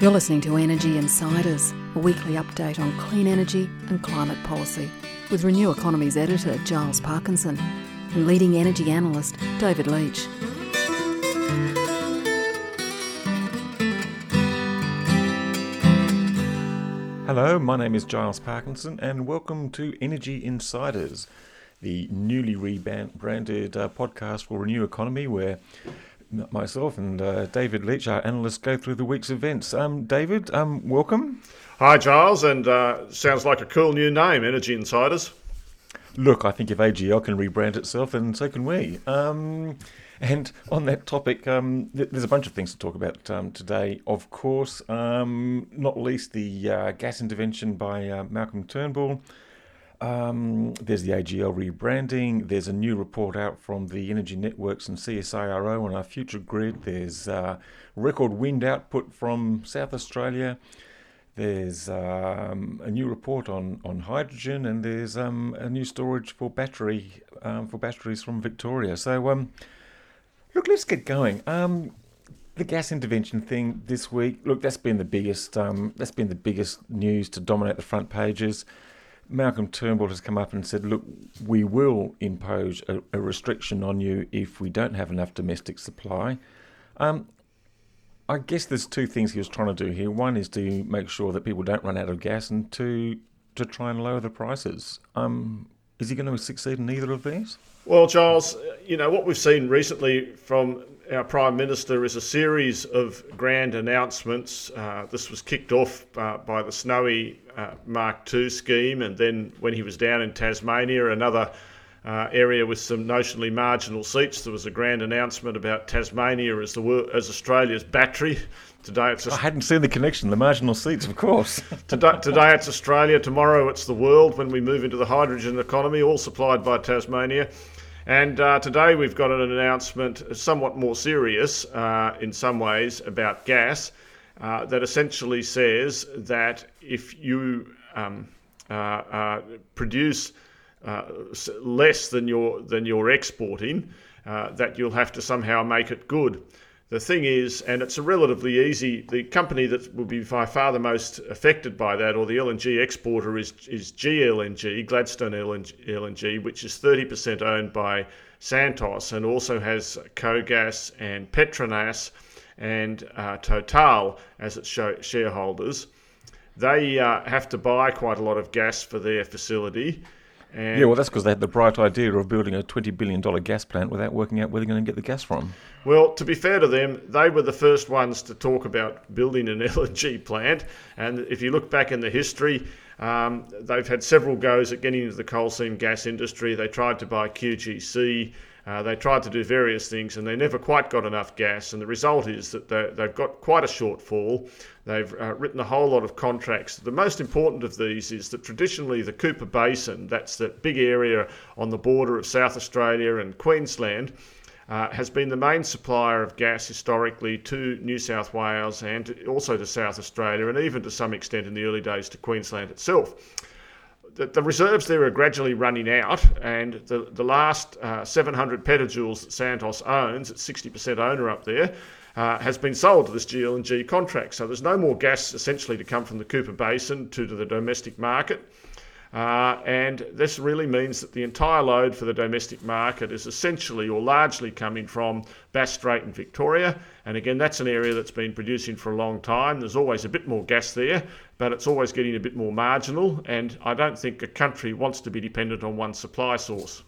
You're listening to Energy Insiders, a weekly update on clean energy and climate policy, with Renew Economy's editor Giles Parkinson and leading energy analyst David Leitch. Hello, my name is Giles Parkinson, and welcome to Energy Insiders, the newly rebranded uh, podcast for Renew Economy, where myself and uh, David Leitch, our analyst, go through the week's events. Um, David, um, welcome. Hi, Giles, and uh, sounds like a cool new name, Energy Insiders. Look, I think if AGL can rebrand itself, then so can we. Um, and on that topic, um, th- there's a bunch of things to talk about um, today, of course, um, not least the uh, gas intervention by uh, Malcolm Turnbull. Um, there's the AGL rebranding. There's a new report out from the Energy Networks and CSIRO on our future grid. There's uh, record wind output from South Australia. There's um, a new report on, on hydrogen, and there's um, a new storage for battery um, for batteries from Victoria. So, um, look, let's get going. Um, the gas intervention thing this week. Look, that's been the biggest. Um, that's been the biggest news to dominate the front pages. Malcolm Turnbull has come up and said, look, we will impose a, a restriction on you if we don't have enough domestic supply. Um, I guess there's two things he was trying to do here. One is to make sure that people don't run out of gas, and two, to try and lower the prices. Um, is he going to succeed in either of these? Well, Charles, you know, what we've seen recently from our Prime Minister is a series of grand announcements. Uh, this was kicked off uh, by the Snowy uh, Mark II scheme, and then when he was down in Tasmania, another uh, area with some notionally marginal seats, there was a grand announcement about Tasmania as the as Australia's battery. Today it's. I hadn't seen the connection. The marginal seats, of course. today, today it's Australia. Tomorrow it's the world. When we move into the hydrogen economy, all supplied by Tasmania. And uh, today we've got an announcement, somewhat more serious uh, in some ways, about gas uh, that essentially says that if you um, uh, uh, produce uh, less than you're, than you're exporting, that you'll have to somehow make it good. The thing is, and it's a relatively easy, the company that will be by far the most affected by that, or the LNG exporter, is, is GLNG, Gladstone LNG, which is 30% owned by Santos and also has KOGAS and Petronas and uh, Total as its shareholders. They uh, have to buy quite a lot of gas for their facility. And yeah, well, that's because they had the bright idea of building a $20 billion gas plant without working out where they're going to get the gas from. Well, to be fair to them, they were the first ones to talk about building an LNG plant. And if you look back in the history, um, they've had several goes at getting into the coal seam gas industry. They tried to buy QGC. Uh, they tried to do various things and they never quite got enough gas. And the result is that they've got quite a shortfall. They've uh, written a whole lot of contracts. The most important of these is that traditionally the Cooper Basin, that's that big area on the border of South Australia and Queensland, uh, has been the main supplier of gas historically to New South Wales and also to South Australia and even to some extent in the early days to Queensland itself the, the reserves there are gradually running out, and the, the last uh, 700 petajoules that Santos owns, it's 60% owner up there, uh, has been sold to this GLNG contract. So there's no more gas essentially to come from the Cooper Basin to, to the domestic market. Uh, and this really means that the entire load for the domestic market is essentially or largely coming from Bass Strait and Victoria. And again, that's an area that's been producing for a long time. There's always a bit more gas there, but it's always getting a bit more marginal. And I don't think a country wants to be dependent on one supply source.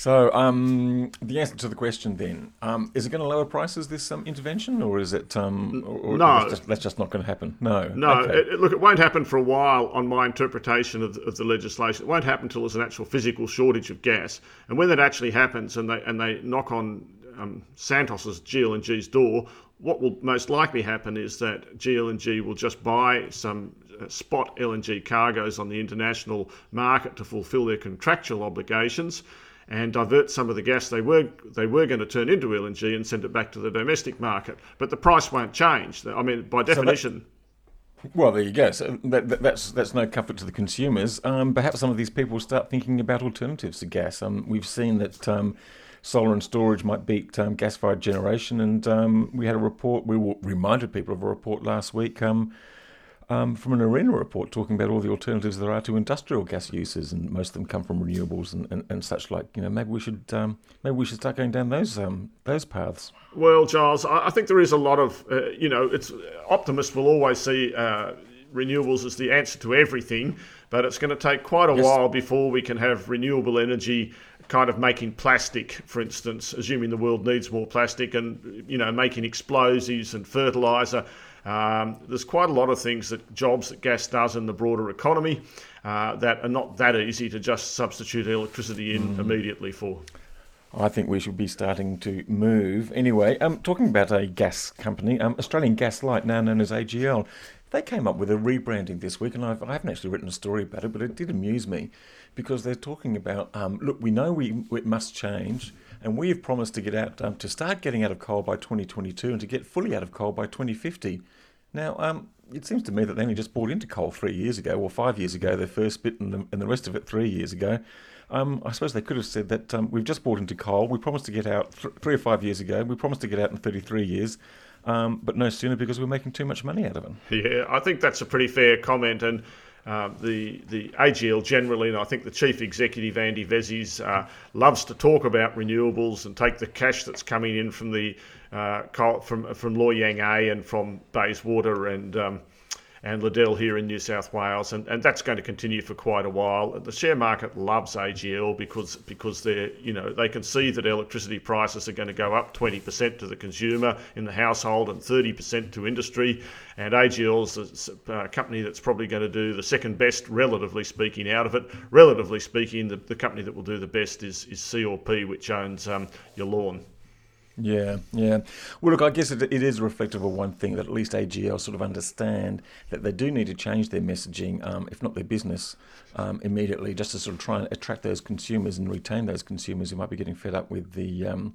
So um, the answer to the question then um, is it going to lower prices this um, intervention, or is it? Um, or, no, that's just, that's just, not going to happen. No, no. Okay. It, look, it won't happen for a while. On my interpretation of, of the legislation, it won't happen until there's an actual physical shortage of gas, and when that actually happens, and they and they knock on um, Santos's GLNG's door, what will most likely happen is that GLNG will just buy some uh, spot LNG cargoes on the international market to fulfil their contractual obligations and divert some of the gas they were they were going to turn into LNG and send it back to the domestic market. But the price won't change. I mean, by definition. So that, well, there you go. So that, that, that's that's no comfort to the consumers. Um, perhaps some of these people start thinking about alternatives to gas. Um, we've seen that. Um, solar and storage might beat um, gas-fired generation. And um, we had a report. We reminded people of a report last week um, from an ARENA report talking about all the alternatives there are to industrial gas uses, and most of them come from renewables and, and, and such like. You know, maybe we should um, maybe we should start going down those um, those paths. Well, Giles, I think there is a lot of uh, you know, it's optimists will always see uh, renewables as the answer to everything, but it's going to take quite a yes. while before we can have renewable energy kind of making plastic, for instance, assuming the world needs more plastic, and you know, making explosives and fertilizer. Um, there's quite a lot of things that jobs that gas does in the broader economy uh, that are not that easy to just substitute electricity in mm. immediately for. I think we should be starting to move. Anyway, um, talking about a gas company, um, Australian Gas Light, now known as AGL, they came up with a rebranding this week, and I've, I have not actually written a story about it, but it did amuse me because they're talking about um, look, we know we it must change, and we have promised to get out um, to start getting out of coal by 2022 and to get fully out of coal by 2050. Now, um, it seems to me that they only just bought into coal three years ago, or five years ago, their first bit, and the, and the rest of it three years ago. Um, I suppose they could have said that um, we've just bought into coal. We promised to get out th- three or five years ago. We promised to get out in 33 years, um, but no sooner because we're making too much money out of it. Yeah, I think that's a pretty fair comment. And uh, the the AGL generally, and I think the chief executive Andy Vesey uh, loves to talk about renewables and take the cash that's coming in from the uh, from from Loy Yang A and from Bayswater and um, and Liddell here in New South Wales, and, and that's going to continue for quite a while. The share market loves AGL because because they you know they can see that electricity prices are going to go up 20% to the consumer in the household and 30% to industry, and AGL is a company that's probably going to do the second best, relatively speaking, out of it. Relatively speaking, the, the company that will do the best is is CLP, which owns um, Yallourn. Yeah, yeah. Well, look, I guess it, it is reflective of one thing that at least AGL sort of understand that they do need to change their messaging, um, if not their business, um, immediately, just to sort of try and attract those consumers and retain those consumers who might be getting fed up with the um,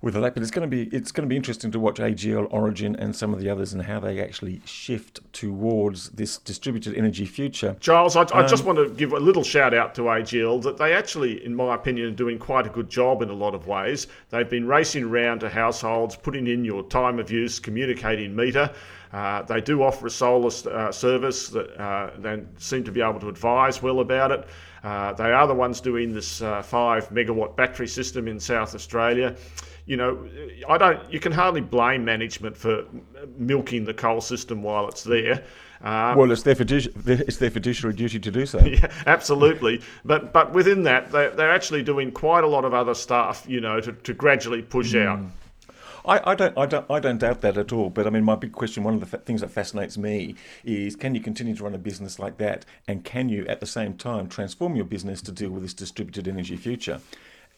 with the But it's going to be it's going to be interesting to watch AGL, Origin, and some of the others and how they actually shift towards this distributed energy future. Charles, I, I just um, want to give a little shout out to AGL that they actually, in my opinion, are doing quite a good job in a lot of ways. They've been racing around to households, putting in your time of use, communicating meter. Uh, they do offer a solar uh, service that uh, they seem to be able to advise well about it. Uh, they are the ones doing this uh, five megawatt battery system in South Australia you know, I don't. You can hardly blame management for milking the coal system while it's there. Um, well, it's their, fiduci- it's their fiduciary duty to do so. Yeah, absolutely. But but within that, they, they're actually doing quite a lot of other stuff, you know, to, to gradually push mm. out. I, I, don't, I don't, I don't doubt that at all. But I mean, my big question, one of the fa- things that fascinates me, is can you continue to run a business like that, and can you at the same time transform your business to deal with this distributed energy future?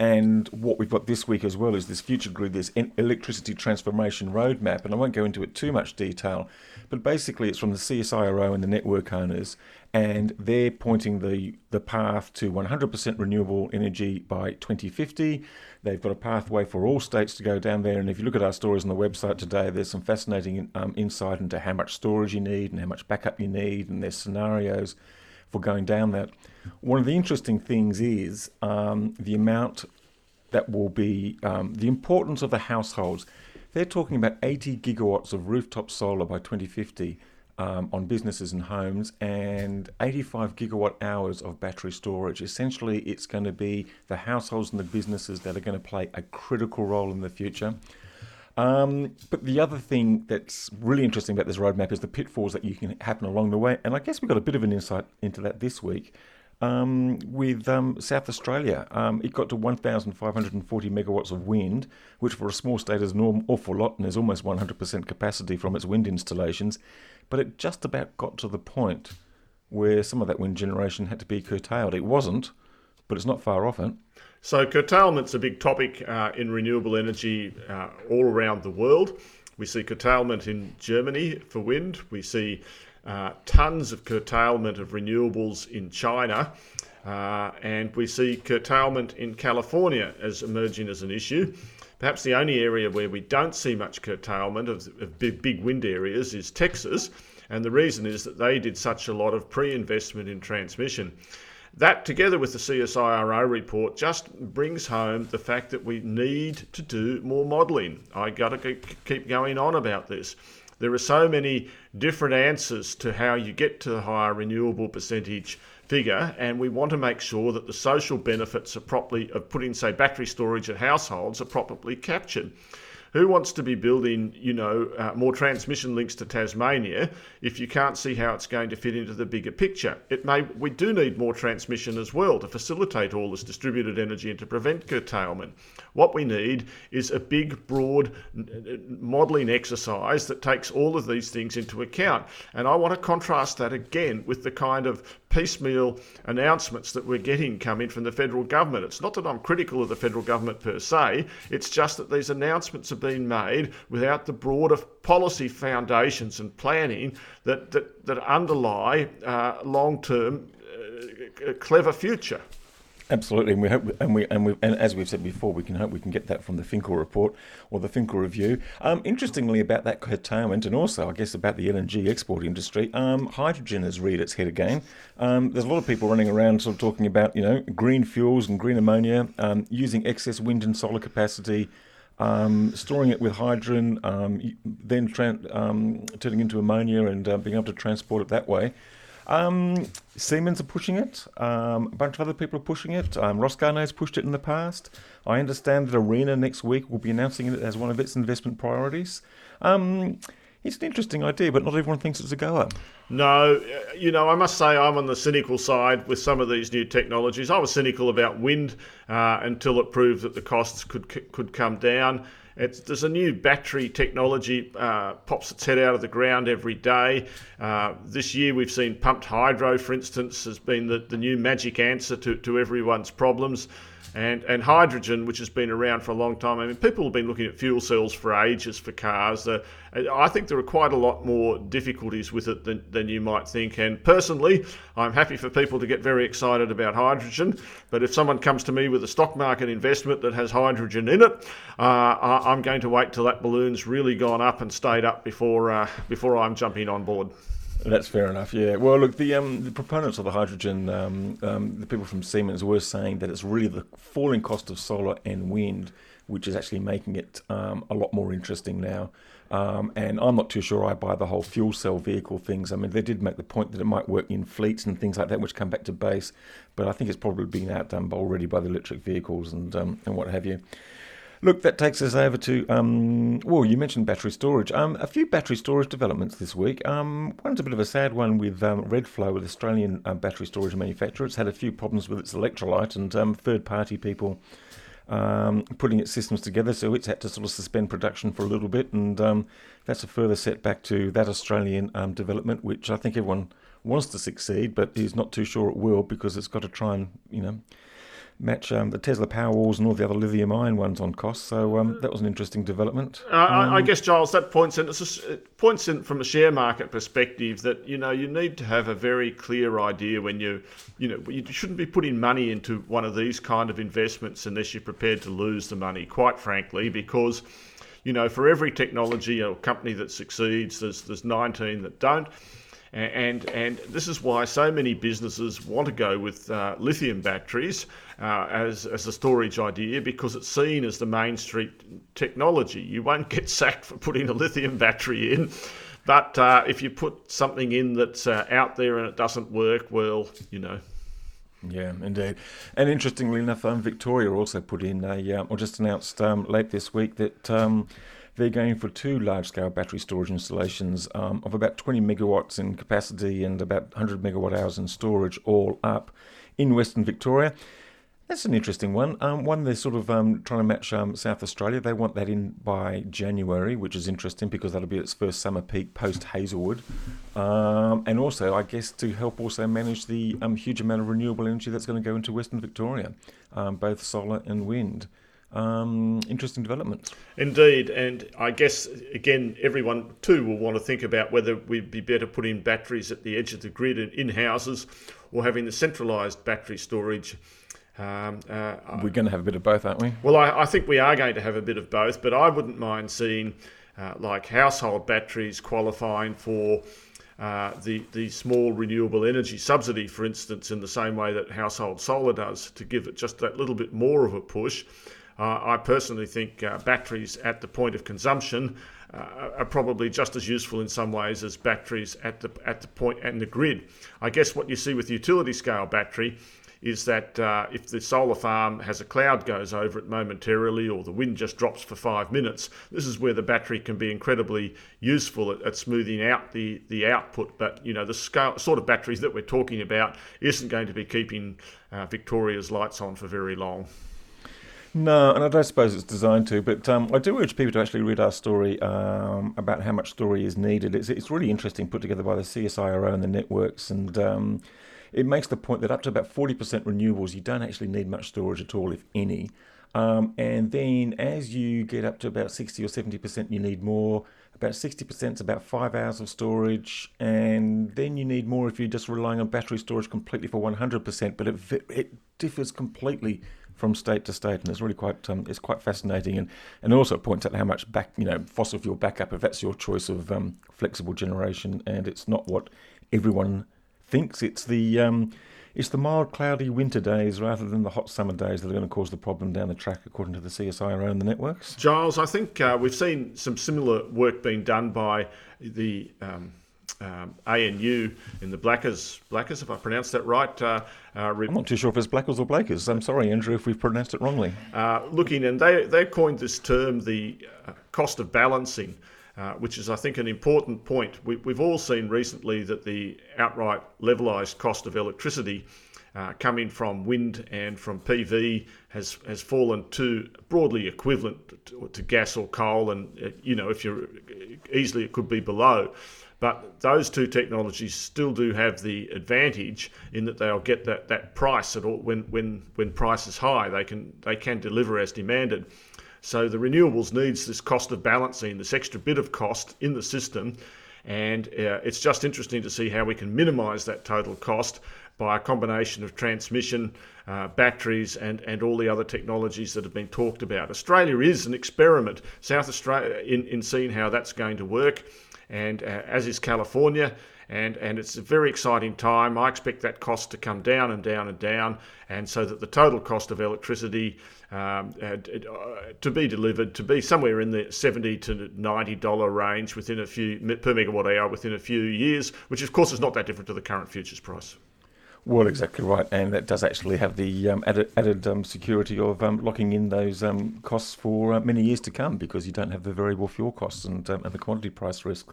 And what we've got this week as well is this future grid, this electricity transformation roadmap. And I won't go into it too much detail, but basically it's from the CSIRO and the network owners, and they're pointing the, the path to 100% renewable energy by 2050. They've got a pathway for all states to go down there. And if you look at our stories on the website today, there's some fascinating um, insight into how much storage you need and how much backup you need, and there's scenarios for going down that. One of the interesting things is um, the amount that will be um, the importance of the households. They're talking about 80 gigawatts of rooftop solar by 2050 um, on businesses and homes and 85 gigawatt hours of battery storage. Essentially, it's going to be the households and the businesses that are going to play a critical role in the future. Um, but the other thing that's really interesting about this roadmap is the pitfalls that you can happen along the way. And I guess we got a bit of an insight into that this week um, with um, South Australia. Um, it got to 1,540 megawatts of wind, which for a small state is an awful lot and is almost 100% capacity from its wind installations. But it just about got to the point where some of that wind generation had to be curtailed. It wasn't, but it's not far off it. So, curtailment's a big topic uh, in renewable energy uh, all around the world. We see curtailment in Germany for wind. We see uh, tons of curtailment of renewables in China. Uh, and we see curtailment in California as emerging as an issue. Perhaps the only area where we don't see much curtailment of, of big, big wind areas is Texas. And the reason is that they did such a lot of pre investment in transmission. that, together with the CSIRO report, just brings home the fact that we need to do more modelling. I got to keep going on about this. There are so many different answers to how you get to the higher renewable percentage figure, and we want to make sure that the social benefits are properly of putting, say, battery storage at households are properly captured. Who wants to be building, you know, uh, more transmission links to Tasmania if you can't see how it's going to fit into the bigger picture? It may we do need more transmission as well to facilitate all this distributed energy and to prevent curtailment. What we need is a big, broad modelling exercise that takes all of these things into account. And I want to contrast that again with the kind of piecemeal announcements that we're getting coming from the federal government. It's not that I'm critical of the federal government per se, it's just that these announcements have been made without the broader policy foundations and planning that, that, that underlie uh, long term uh, clever future. Absolutely, and we hope, and we, and we, and as we've said before, we can hope we can get that from the Finkel report or the Finkel review. Um, interestingly, about that curtailment, and also, I guess, about the LNG export industry, um, hydrogen has reared its head again. Um, there's a lot of people running around, sort of talking about, you know, green fuels and green ammonia, um, using excess wind and solar capacity. Um, storing it with hydrogen, um, then turning into ammonia and uh, being able to transport it that way. Um, Siemens are pushing it. Um, a bunch of other people are pushing it. Um, has pushed it in the past. I understand that ARENA next week will be announcing it as one of its investment priorities. Um, it's an interesting idea, but not everyone thinks it's a goer. No, you know, I must say I'm on the cynical side with some of these new technologies. I was cynical about wind uh, until it proved that the costs could could come down. It's, there's a new battery technology uh, pops its head out of the ground every day. Uh, this year we've seen pumped hydro, for instance, has been the, the new magic answer to, to everyone's problems and and hydrogen, which has been around for a long time. I mean, people have been looking at fuel cells for ages for cars. Uh, I think there are quite a lot more difficulties with it than, than you might think. And personally, I'm happy for people to get very excited about hydrogen. But if someone comes to me with a stock market investment that has hydrogen in it, uh, I'm going to wait till that balloon's really gone up and stayed up before uh, before I'm jumping on board. That's fair enough. Yeah. Well, look, the um, the proponents of the hydrogen, um, um, the people from Siemens, were saying that it's really the falling cost of solar and wind which is actually making it um, a lot more interesting now. Um, and I'm not too sure I buy the whole fuel cell vehicle things. I mean, they did make the point that it might work in fleets and things like that, which come back to base, but I think it's probably been outdone already by the electric vehicles and um, and what have you. Look, that takes us over to, um, well, you mentioned battery storage. Um, a few battery storage developments this week. Um, one's a bit of a sad one with um, Redflow, an Australian uh, battery storage manufacturer. It's had a few problems with its electrolyte, and um, third party people um, putting its systems together, so it's had to sort of suspend production for a little bit, and that's a further setback to that Australian development, which I think everyone wants to succeed, but is not too sure it will because it's got to try and, you know, match um, the Tesla Powerwalls and all the other lithium ion ones on cost. So um, that was an interesting development. Uh, um, I guess, Giles, that points in, it points in from a share market perspective that you know you need to have a very clear idea when you you know you shouldn't be putting money into one of these kind of investments unless you're prepared to lose the money. Quite frankly, because you know for every technology or company that succeeds, there's there's 19 that don't. And, and this is why so many businesses want to go with uh, lithium batteries uh, as, as a storage idea because it's seen as the mainstream technology. You won't get sacked for putting a lithium battery in. But uh, if you put something in that's uh, out there and it doesn't work, well, you know, yeah, indeed. And interestingly enough, um, Victoria also put in a, uh, or just announced um, late this week that um, they're going for two large scale battery storage installations um, of about 20 megawatts in capacity and about 100 megawatt hours in storage, all up in Western Victoria. That's an interesting one. Um, one they're sort of um, trying to match um, South Australia. They want that in by January, which is interesting because that'll be its first summer peak post Hazelwood, um, and also I guess to help also manage the um, huge amount of renewable energy that's going to go into Western Victoria, um, both solar and wind um, interesting developments. Indeed, and I guess again, everyone too will want to think about whether we'd be better putting batteries at the edge of the grid and in houses or having the centralised battery storage. Um, uh, We're going to have a bit of both, aren't we? Well, I, I, think we are going to have a bit of both, but I wouldn't mind seeing uh, like household batteries qualifying for uh, the, the small renewable energy subsidy, for instance, in the same way that household solar does, to give it just that little bit more of a push. Uh, I personally think uh, batteries at the point of consumption uh, are probably just as useful in some ways as batteries at the at the point and the grid. I guess what you see with utility scale battery is that uh, if the solar farm has a cloud goes over it momentarily or the wind just drops for five minutes, this is where the battery can be incredibly useful at, at smoothing out the, the output. But you know the scale, sort of batteries that we're talking about isn't going to be keeping uh, Victoria's lights on for very long. No, and I don't suppose it's designed to, but um, I do urge people to actually read our story um, about how much story is needed. It's, it's really interesting, put together by the CSIRO and the networks, and um, it makes the point that up to about 40% renewables, you don't actually need much storage at all, if any. Um, and then as you get up to about 60 or 70%, you need more. About 60% is about five hours of storage. And then you need more if you're just relying on battery storage completely for 100%. But it, it differs completely from state to state, and it's really quite um, it's quite fascinating, and and also points out how much back you know fossil fuel backup if that's your choice of um, flexible generation, and it's not what everyone thinks it's the um, it's the mild, cloudy winter days rather than the hot summer days that are going to cause the problem down the track, according to the CSIRO and the networks. Giles, I think uh, we've seen some similar work being done by the um, um, ANU in the Blackers. Blackers, if I pronounced that right. Uh, uh, re- I'm not too sure if it's Blackers or Blakers. I'm sorry, Andrew, if we've pronounced it wrongly. Uh, looking, and they, they coined this term the uh, cost of balancing. Uh, which is, I think, an important point. We, have all seen recently that the outright levelised cost of electricity uh, coming from wind and from PV has has fallen to broadly equivalent to, to gas or coal, and uh, you know, if you're easily it could be below. But those two technologies still do have the advantage in that they'll get that, that price at all when, when when price is high. They can they can deliver as demanded. So the renewables needs this cost of balancing, this extra bit of cost in the system. And uh, it's just interesting to see how we can minimise that total cost by a combination of transmission, uh, batteries, and, and all the other technologies that have been talked about. Australia is an experiment, South Australia, in, in seeing how that's going to work, and uh, as is California and and it's a very exciting time. I expect that cost to come down and down and down, and so that the total cost of electricity um, uh, to be delivered to be somewhere in the seventy to ninety dollar range within a few per megawatt hour within a few years, which of course is not that different to the current futures price. Well, exactly right, and that does actually have the um, added, added um, security of um, locking in those um, costs for uh, many years to come because you don't have the variable fuel costs and, um, and the commodity price risk.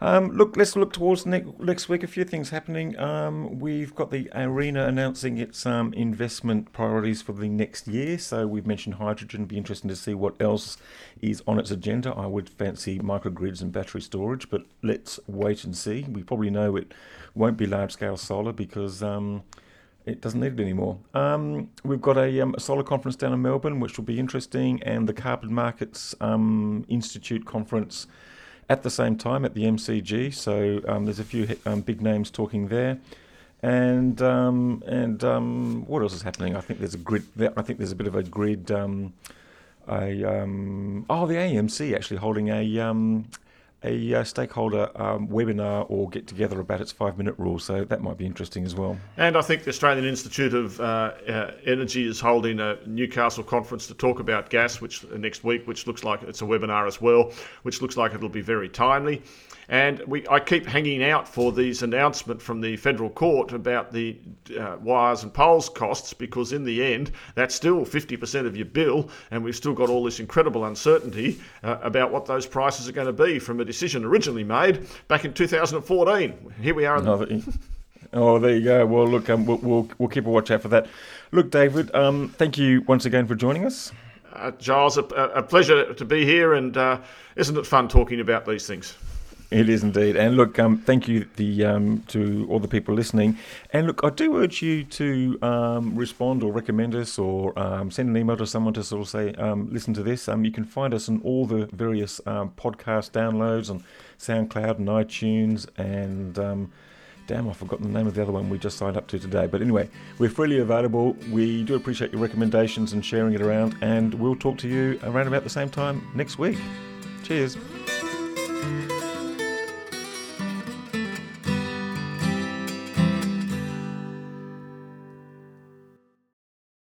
Um, look, let's look towards next, week. A few things happening. Um, we've got the ARENA announcing its um, investment priorities for the next year. So we've mentioned hydrogen. Be interesting to see what else is on its agenda. I would fancy microgrids and battery storage, but let's wait and see. We probably know it won't be large scale solar because um, it doesn't need it anymore. Um, we've got a, um, a, solar conference down in Melbourne, which will be interesting, and the Carbon Markets um, Institute conference at the same time at the MCG. So um, there's a few um, big names talking there. And um, and um, what else is happening? I think there's a grid. I think there's a bit of a grid. Um, a oh, the AMC actually holding a a uh, stakeholder um, webinar or get together about its five minute rule. So that might be interesting as well. And I think the Australian Institute of uh, uh, Energy is holding a Newcastle conference to talk about gas, which uh, next week, which looks like it's a webinar as well, which looks like it'll be very timely. And we, I keep hanging out for these announcement from the federal court about the uh, wires and poles costs because in the end, that's still 50% of your bill, and we've still got all this incredible uncertainty uh, about what those prices are going to be from a decision originally made back in 2014. Here we are. Oh, there you go. Well, look, um, we'll, we'll, we'll keep a watch out for that. Look, David, um, thank you once again for joining us. Uh, Giles, a, a, pleasure to be here, and uh, isn't it fun talking about these things? It is indeed. And look, um, thank you the um, to all the people listening. And look, I do urge you to um, respond or recommend us or um, send an email to someone to sort of say, um, listen to this. Um, you can find us on all the various podcast downloads on SoundCloud and iTunes and. Damn, I've forgotten the name of the other one we just signed up to today. But anyway, we're freely available. We do appreciate your recommendations and sharing it around. And we'll talk to you around about the same time next week. Cheers.